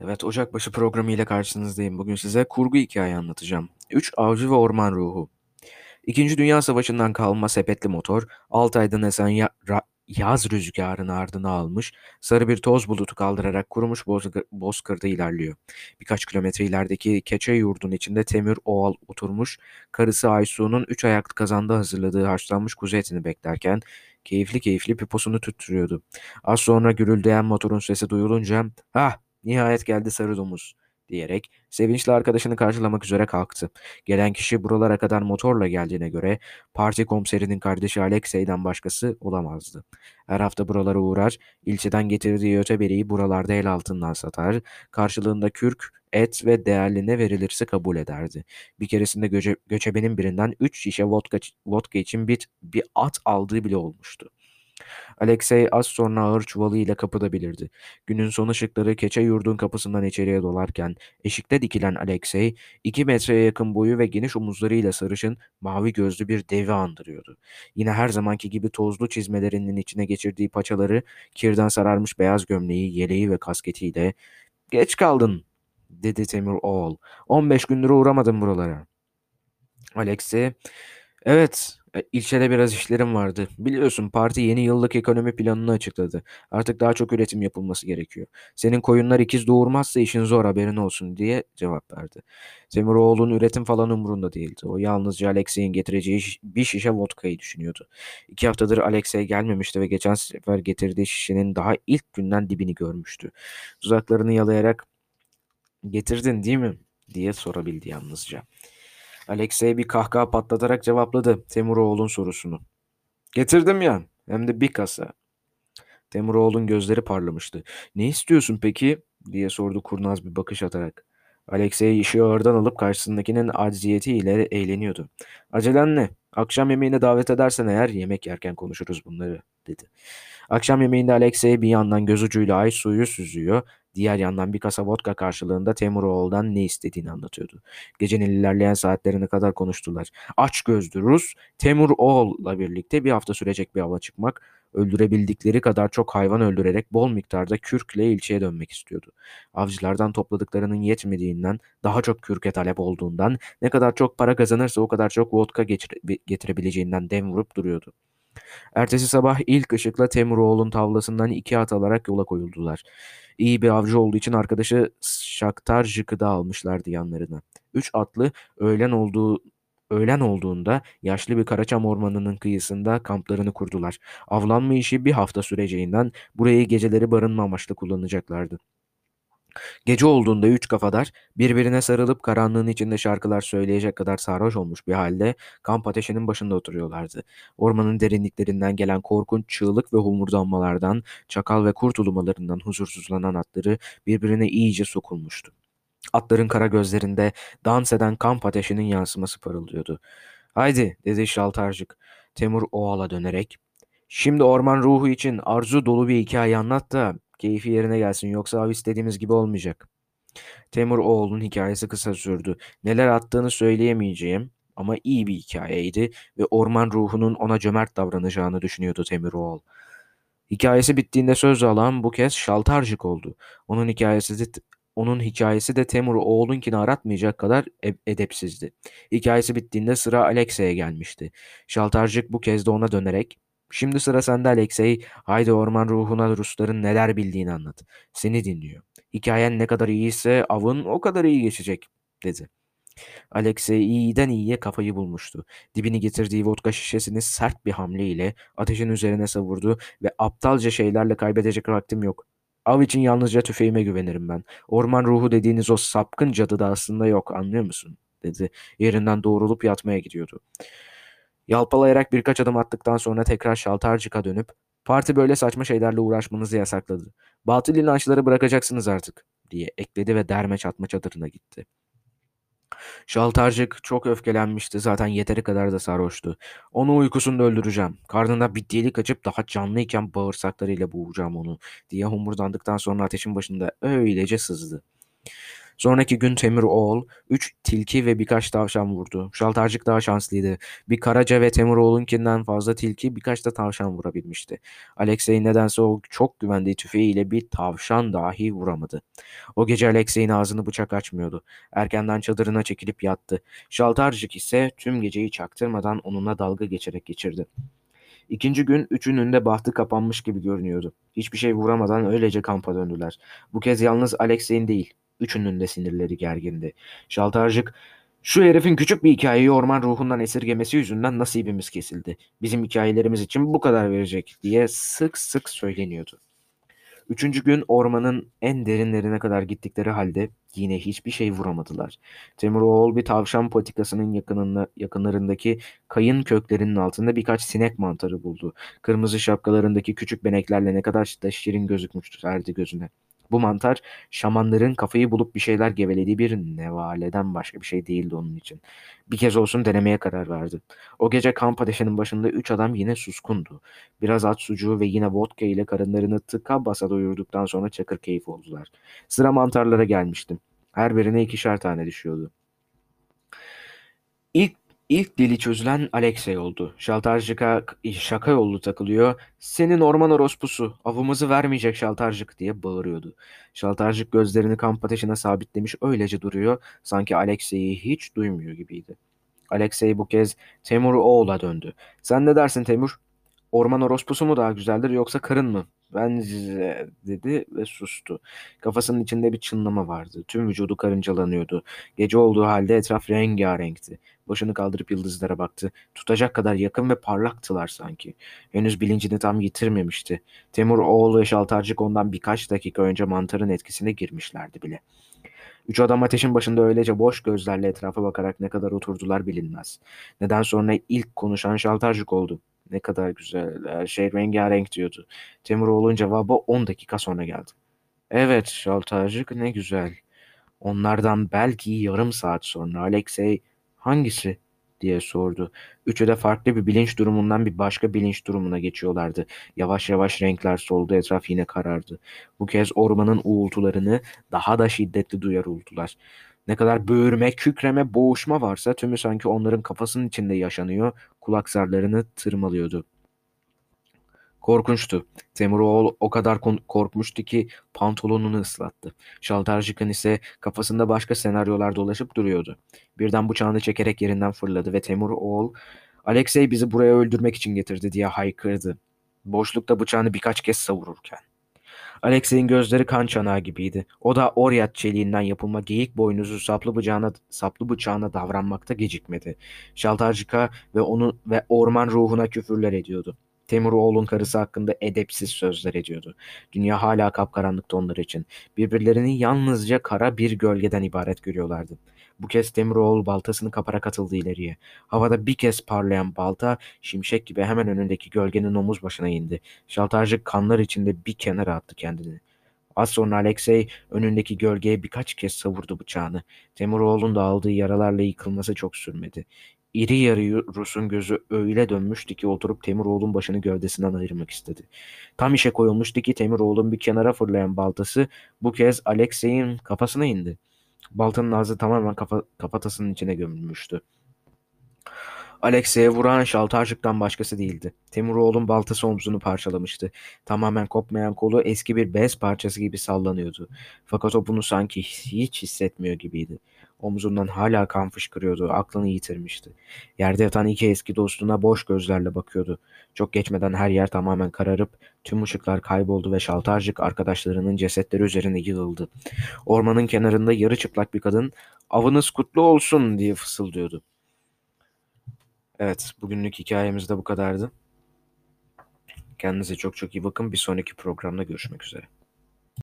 Evet, Ocakbaşı programı ile karşınızdayım. Bugün size kurgu hikaye anlatacağım. Üç Avcı ve Orman Ruhu. İkinci Dünya Savaşı'ndan kalma sepetli motor, Altay'dan esen ya- ra- yaz rüzgarını ardına almış, sarı bir toz bulutu kaldırarak kurumuş bozg- bozkırda ilerliyor. Birkaç kilometre ilerideki keçe yurdun içinde Temür Oğal oturmuş, karısı Aysu'nun üç ayaklı kazanda hazırladığı haşlanmış kuzu etini beklerken, keyifli keyifli piposunu tüttürüyordu. Az sonra gürüldeyen motorun sesi duyulunca, ''Hah, nihayet geldi sarı domuz.'' diyerek sevinçle arkadaşını karşılamak üzere kalktı. Gelen kişi buralara kadar motorla geldiğine göre parti komiserinin kardeşi Alexey'den başkası olamazdı. Her hafta buralara uğrar, ilçeden getirdiği öteberiyi buralarda el altından satar, karşılığında kürk, et ve değerli ne verilirse kabul ederdi. Bir keresinde göçe, göçebenin birinden üç şişe vodka, vodka için bir, bir at aldığı bile olmuştu. Alexey az sonra ağır çuvalıyla kapıda belirdi. Günün son ışıkları keçe yurdun kapısından içeriye dolarken eşikte dikilen Alexey, iki metreye yakın boyu ve geniş omuzlarıyla sarışın, mavi gözlü bir devi andırıyordu. Yine her zamanki gibi tozlu çizmelerinin içine geçirdiği paçaları, kirden sararmış beyaz gömleği, yeleği ve kasketiyle ''Geç kaldın'' dedi Temur Oğul. ''15 gündür uğramadım buralara.'' Alexey Evet, e, ilçede biraz işlerim vardı. Biliyorsun parti yeni yıllık ekonomi planını açıkladı. Artık daha çok üretim yapılması gerekiyor. Senin koyunlar ikiz doğurmazsa işin zor haberin olsun diye cevap verdi. Semiroğlu'nun üretim falan umurunda değildi. O yalnızca Alexey'in getireceği bir şişe vodkayı düşünüyordu. İki haftadır Alexey gelmemişti ve geçen sefer getirdiği şişenin daha ilk günden dibini görmüştü. Dudaklarını yalayarak getirdin değil mi diye sorabildi yalnızca. Alexey bir kahkaha patlatarak cevapladı Temuroğlu'nun sorusunu. Getirdim ya, hem de bir kasa. Temuroğlu'nun gözleri parlamıştı. Ne istiyorsun peki? diye sordu kurnaz bir bakış atarak. Alexey işi ağırdan alıp karşısındakinin acziyetiyle eğleniyordu. Acelen ne? Akşam yemeğine davet edersen eğer yemek yerken konuşuruz bunları, dedi. Akşam yemeğinde Alexey bir yandan göz ucuyla ay suyu süzüyor, diğer yandan bir kasa vodka karşılığında Temuroğlu'dan ne istediğini anlatıyordu. Gecenin ilerleyen saatlerine kadar konuştular. Aç gözlü Rus, Temuroğlu'la birlikte bir hafta sürecek bir hava çıkmak, öldürebildikleri kadar çok hayvan öldürerek bol miktarda kürkle ilçeye dönmek istiyordu. Avcılardan topladıklarının yetmediğinden, daha çok kürke talep olduğundan, ne kadar çok para kazanırsa o kadar çok vodka getirebileceğinden dem vurup duruyordu. Ertesi sabah ilk ışıkla Temuroğlu'nun tavlasından iki at alarak yola koyuldular. İyi bir avcı olduğu için arkadaşı Şaktarcık'ı da almışlardı yanlarına. Üç atlı öğlen olduğu öğlen olduğunda yaşlı bir Karaçam ormanının kıyısında kamplarını kurdular. Avlanma işi bir hafta süreceğinden burayı geceleri barınma amaçlı kullanacaklardı. Gece olduğunda üç kafadar birbirine sarılıp karanlığın içinde şarkılar söyleyecek kadar sarhoş olmuş bir halde kamp ateşinin başında oturuyorlardı. Ormanın derinliklerinden gelen korkunç çığlık ve homurdanmalardan, çakal ve kurt ulumalarından huzursuzlanan atları birbirine iyice sokulmuştu. Atların kara gözlerinde dans eden kamp ateşinin yansıması parıldıyordu. Haydi dedi Şaltarcık Temur Oğal'a dönerek. Şimdi orman ruhu için arzu dolu bir hikaye anlat da keyfi yerine gelsin yoksa av istediğimiz gibi olmayacak. Temur Oğul'un hikayesi kısa sürdü. Neler attığını söyleyemeyeceğim ama iyi bir hikayeydi ve orman ruhunun ona cömert davranacağını düşünüyordu Temur Oğul. Hikayesi bittiğinde söz alan bu kez Şaltarcık oldu. Onun hikayesi de, onun hikayesi de Temur Oğul'unkini aratmayacak kadar edepsizdi. Hikayesi bittiğinde sıra Alexey'e gelmişti. Şaltarcık bu kez de ona dönerek Şimdi sıra sende Alexey. Haydi orman ruhuna Rusların neler bildiğini anlat. Seni dinliyor. Hikayen ne kadar iyiyse avın o kadar iyi geçecek, dedi. Alexey iyiden iyiye kafayı bulmuştu. Dibini getirdiği vodka şişesini sert bir hamleyle ateşin üzerine savurdu ve aptalca şeylerle kaybedecek vaktim yok. Av için yalnızca tüfeğime güvenirim ben. Orman ruhu dediğiniz o sapkın cadı da aslında yok, anlıyor musun? dedi. Yerinden doğrulup yatmaya gidiyordu. Yalpalayarak birkaç adım attıktan sonra tekrar şaltarcıka dönüp parti böyle saçma şeylerle uğraşmanızı yasakladı. Batıl inançları bırakacaksınız artık diye ekledi ve derme çatma çadırına gitti. Şaltarcık çok öfkelenmişti zaten yeteri kadar da sarhoştu. Onu uykusunda öldüreceğim. Karnına bir delik açıp daha canlıyken bağırsaklarıyla boğacağım onu diye homurdandıktan sonra ateşin başında öylece sızdı. Sonraki gün Temur Oğul, üç tilki ve birkaç tavşan vurdu. Şaltarcık daha şanslıydı. Bir Karaca ve Temur Oğul'unkinden fazla tilki birkaç da tavşan vurabilmişti. Alexey nedense o çok güvendiği tüfeğiyle bir tavşan dahi vuramadı. O gece Alexey'in ağzını bıçak açmıyordu. Erkenden çadırına çekilip yattı. Şaltarcık ise tüm geceyi çaktırmadan onunla dalga geçerek geçirdi. İkinci gün üçünün de bahtı kapanmış gibi görünüyordu. Hiçbir şey vuramadan öylece kampa döndüler. Bu kez yalnız Alexey'in değil, üçünün de sinirleri gergindi. Şaltarcık, şu herifin küçük bir hikayeyi orman ruhundan esirgemesi yüzünden nasibimiz kesildi. Bizim hikayelerimiz için bu kadar verecek diye sık sık söyleniyordu. Üçüncü gün ormanın en derinlerine kadar gittikleri halde yine hiçbir şey vuramadılar. Temuroğlu bir tavşan patikasının yakınında, yakınlarındaki kayın köklerinin altında birkaç sinek mantarı buldu. Kırmızı şapkalarındaki küçük beneklerle ne kadar da şirin gözükmüşlerdi gözüne. Bu mantar şamanların kafayı bulup bir şeyler gevelediği bir nevaleden başka bir şey değildi onun için. Bir kez olsun denemeye karar verdi. O gece kamp ateşinin başında üç adam yine suskundu. Biraz at sucuğu ve yine vodka ile karınlarını tıka basa doyurduktan sonra çakır keyif oldular. Sıra mantarlara gelmişti. Her birine ikişer tane düşüyordu. İlk İlk dili çözülen Alexey oldu. Şaltarcık'a şaka yollu takılıyor. Senin orman orospusu, avımızı vermeyecek şaltarcık diye bağırıyordu. Şaltarcık gözlerini kamp ateşine sabitlemiş öylece duruyor. Sanki Alexey'i hiç duymuyor gibiydi. Alexey bu kez Temur oğula döndü. Sen ne dersin Temur? Orman orospusu mu daha güzeldir yoksa karın mı? Ben dedi ve sustu. Kafasının içinde bir çınlama vardı. Tüm vücudu karıncalanıyordu. Gece olduğu halde etraf rengarenkti. Başını kaldırıp yıldızlara baktı. Tutacak kadar yakın ve parlaktılar sanki. Henüz bilincini tam yitirmemişti. Temur oğlu Şaltarcık ondan birkaç dakika önce mantarın etkisine girmişlerdi bile. Üç adam ateşin başında öylece boş gözlerle etrafa bakarak ne kadar oturdular bilinmez. Neden sonra ilk konuşan Şaltarcık oldu. Ne kadar güzel. Her şey rengarenk diyordu. Temuroğlu'nun cevabı 10 dakika sonra geldi. Evet şaltarcık ne güzel. Onlardan belki yarım saat sonra Alexey hangisi diye sordu. Üçü de farklı bir bilinç durumundan bir başka bilinç durumuna geçiyorlardı. Yavaş yavaş renkler soldu, etraf yine karardı. Bu kez ormanın uğultularını daha da şiddetli duyar oldular. Ne kadar böğürme, kükreme, boğuşma varsa tümü sanki onların kafasının içinde yaşanıyor, kulak zarlarını tırmalıyordu. Korkunçtu. Temuroğlu o kadar korkmuştu ki pantolonunu ıslattı. Şaltarcıkın ise kafasında başka senaryolar dolaşıp duruyordu. Birden bıçağını çekerek yerinden fırladı ve Temuroğlu Alexey bizi buraya öldürmek için getirdi diye haykırdı. Boşlukta bıçağını birkaç kez savururken. Alexey'in gözleri kan çanağı gibiydi. O da Oryat çeliğinden yapılma geyik boynuzu saplı bıçağına, saplı bıçağına davranmakta gecikmedi. Şaltarcıka ve onu ve orman ruhuna küfürler ediyordu. Temuroğlu'nun karısı hakkında edepsiz sözler ediyordu. Dünya hala kapkaranlıktı onlar için. Birbirlerini yalnızca kara bir gölgeden ibaret görüyorlardı. Bu kez Demiroğlu baltasını kaparak atıldı ileriye. Havada bir kez parlayan balta şimşek gibi hemen önündeki gölgenin omuz başına indi. Şaltarcık kanlar içinde bir kenara attı kendini. Az sonra Alexey önündeki gölgeye birkaç kez savurdu bıçağını. Temuroğlu'nun da aldığı yaralarla yıkılması çok sürmedi. İri yarı Rus'un gözü öyle dönmüştü ki oturup Temiroğlu'nun başını gövdesinden ayırmak istedi. Tam işe koyulmuştu ki Temiroğlu'nun bir kenara fırlayan baltası bu kez Alexey'in kafasına indi. Baltanın ağzı tamamen kafa, kafatasının içine gömülmüştü. Alexey'e vuran şaltarcıktan başkası değildi. Temuroğlu'nun baltası omzunu parçalamıştı. Tamamen kopmayan kolu eski bir bez parçası gibi sallanıyordu. Fakat o bunu sanki hiç hissetmiyor gibiydi. Omzundan hala kan fışkırıyordu. Aklını yitirmişti. Yerde yatan iki eski dostuna boş gözlerle bakıyordu. Çok geçmeden her yer tamamen kararıp tüm ışıklar kayboldu ve şaltarcık arkadaşlarının cesetleri üzerine yığıldı. Ormanın kenarında yarı çıplak bir kadın avınız kutlu olsun diye fısıldıyordu. Evet, bugünlük hikayemiz de bu kadardı. Kendinize çok çok iyi bakın. Bir sonraki programda görüşmek üzere.